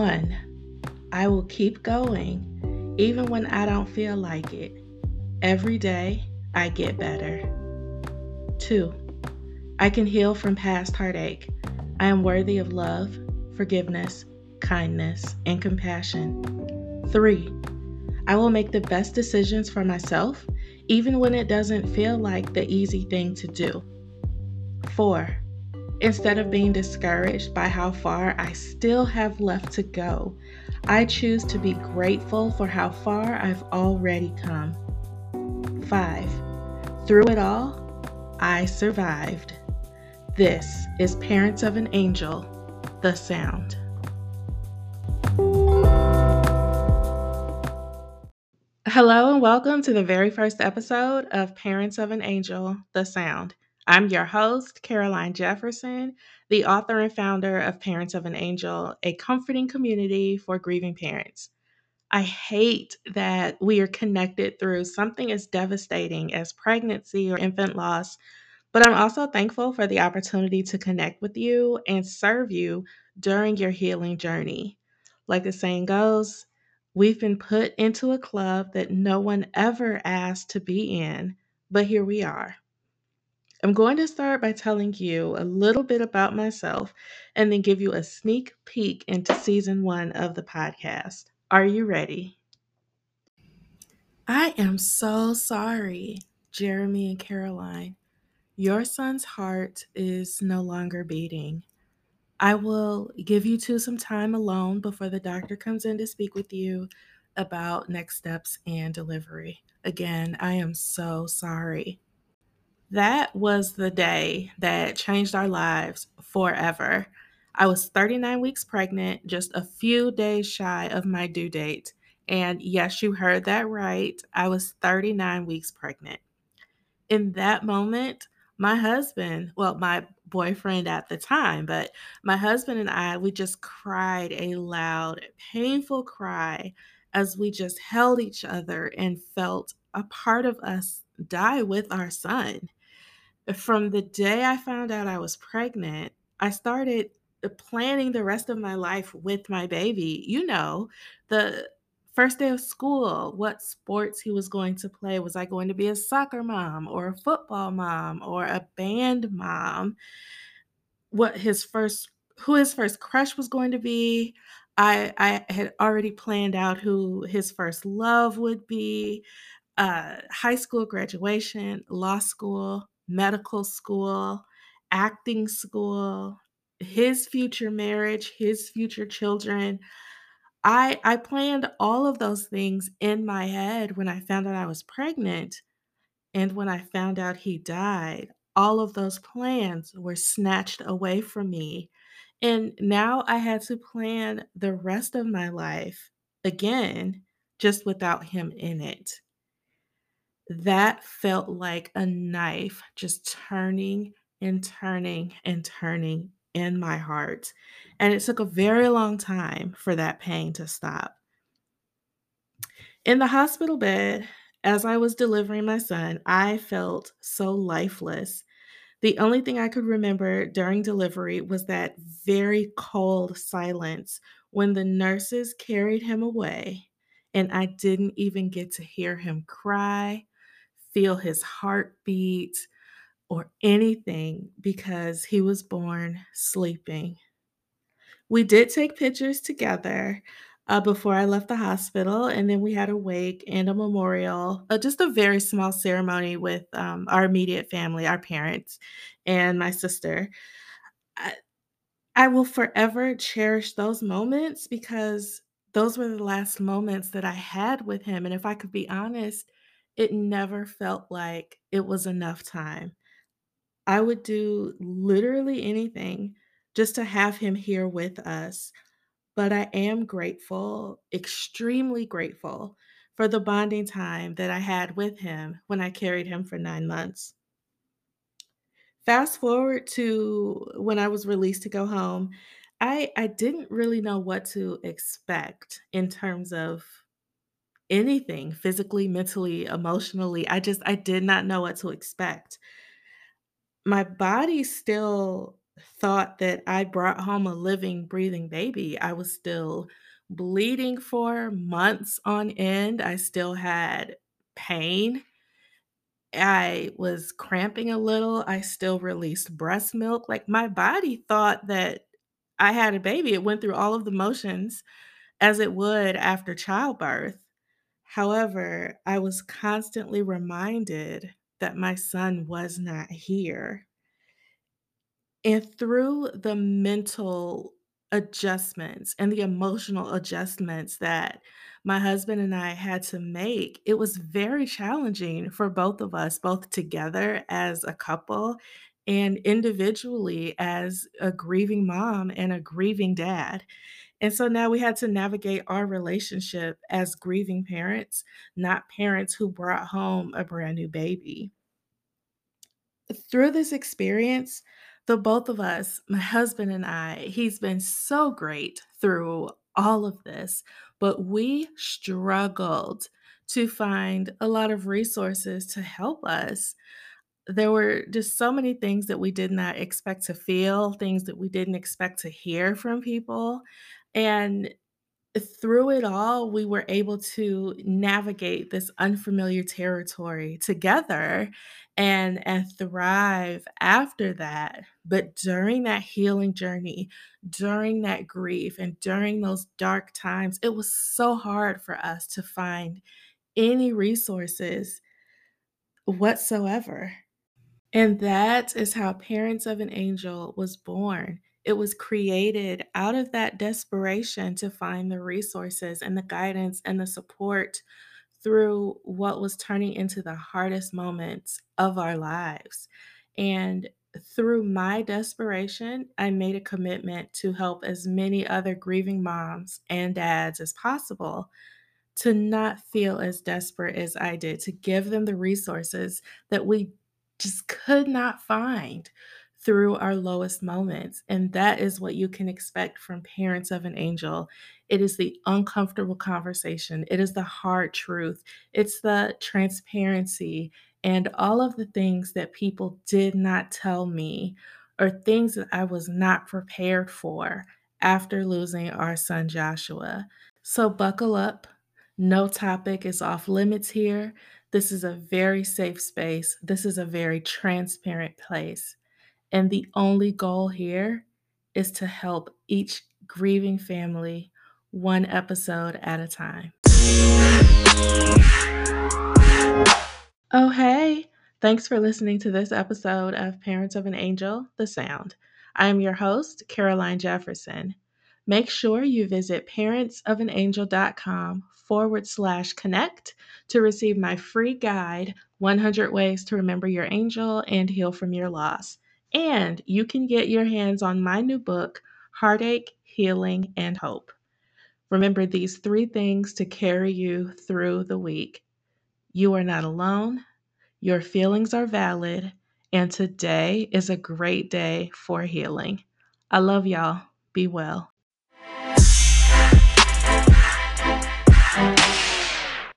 One, I will keep going even when I don't feel like it. Every day, I get better. Two, I can heal from past heartache. I am worthy of love, forgiveness, kindness, and compassion. Three, I will make the best decisions for myself, even when it doesn't feel like the easy thing to do. Four, instead of being discouraged by how far I still have left to go, I choose to be grateful for how far I've already come. Five, through it all, I survived. This is Parents of an Angel, the sound. Hello, and welcome to the very first episode of Parents of an Angel, the sound. I'm your host, Caroline Jefferson, the author and founder of Parents of an Angel, a comforting community for grieving parents. I hate that we are connected through something as devastating as pregnancy or infant loss but I'm also thankful for the opportunity to connect with you and serve you during your healing journey. Like the saying goes, we've been put into a club that no one ever asked to be in, but here we are. I'm going to start by telling you a little bit about myself and then give you a sneak peek into season one of the podcast. Are you ready? I am so sorry, Jeremy and Caroline. Your son's heart is no longer beating. I will give you two some time alone before the doctor comes in to speak with you about next steps and delivery. Again, I am so sorry. That was the day that changed our lives forever. I was 39 weeks pregnant, just a few days shy of my due date. And yes, you heard that right. I was 39 weeks pregnant. In that moment, my husband, well, my boyfriend at the time, but my husband and I, we just cried a loud, painful cry as we just held each other and felt a part of us die with our son. From the day I found out I was pregnant, I started planning the rest of my life with my baby. You know, the first day of school, what sports he was going to play. Was I going to be a soccer mom or a football mom or a band mom? What his first who his first crush was going to be. I I had already planned out who his first love would be. Uh, high school graduation, law school, medical school, acting school, his future marriage, his future children. I I planned all of those things in my head when I found out I was pregnant, and when I found out he died, all of those plans were snatched away from me. And now I had to plan the rest of my life again, just without him in it. That felt like a knife just turning and turning and turning in my heart. And it took a very long time for that pain to stop. In the hospital bed, as I was delivering my son, I felt so lifeless. The only thing I could remember during delivery was that very cold silence when the nurses carried him away, and I didn't even get to hear him cry, feel his heartbeat, or anything because he was born sleeping. We did take pictures together uh, before I left the hospital, and then we had a wake and a memorial, uh, just a very small ceremony with um, our immediate family, our parents, and my sister. I, I will forever cherish those moments because those were the last moments that I had with him. And if I could be honest, it never felt like it was enough time. I would do literally anything just to have him here with us. But I am grateful, extremely grateful for the bonding time that I had with him when I carried him for nine months. Fast forward to when I was released to go home, I, I didn't really know what to expect in terms of anything physically, mentally, emotionally. I just, I did not know what to expect my body still thought that I brought home a living, breathing baby. I was still bleeding for months on end. I still had pain. I was cramping a little. I still released breast milk. Like my body thought that I had a baby. It went through all of the motions as it would after childbirth. However, I was constantly reminded that my son was not here. And through the mental adjustments and the emotional adjustments that my husband and I had to make, it was very challenging for both of us, both together as a couple and individually as a grieving mom and a grieving dad. And so now we had to navigate our relationship as grieving parents, not parents who brought home a brand new baby. Through this experience, the both of us, my husband and I, he's been so great through all of this, but we struggled to find a lot of resources to help us. There were just so many things that we did not expect to feel, things that we didn't expect to hear from people. And through it all, we were able to navigate this unfamiliar territory together and and thrive after that. But during that healing journey, during that grief and during those dark times, it was so hard for us to find any resources whatsoever. And that is how Parents of an Angel was born. It was created out of that desperation to find the resources and the guidance and the support through what was turning into the hardest moments of our lives. And through my desperation, I made a commitment to help as many other grieving moms and dads as possible to not feel as desperate as I did, to give them the resources that we just could not find through our lowest moments. And that is what you can expect from Parents of an Angel. It is the uncomfortable conversation, it is the hard truth, it's the transparency, and all of the things that people did not tell me or things that I was not prepared for after losing our son Joshua. So buckle up. No topic is off limits here. This is a very safe space. This is a very transparent place. And the only goal here is to help each grieving family one episode at a time. Oh, hey! Thanks for listening to this episode of Parents of an Angel, The Sound. I am your host, Caroline Jefferson. Make sure you visit parentsofanangel.com forward slash connect to receive my free guide 100 Ways to Remember Your Angel and Heal from Your Loss. And you can get your hands on my new book, Heartache, Healing, and Hope. Remember these three things to carry you through the week. You are not alone, your feelings are valid, and today is a great day for healing. I love y'all. Be well.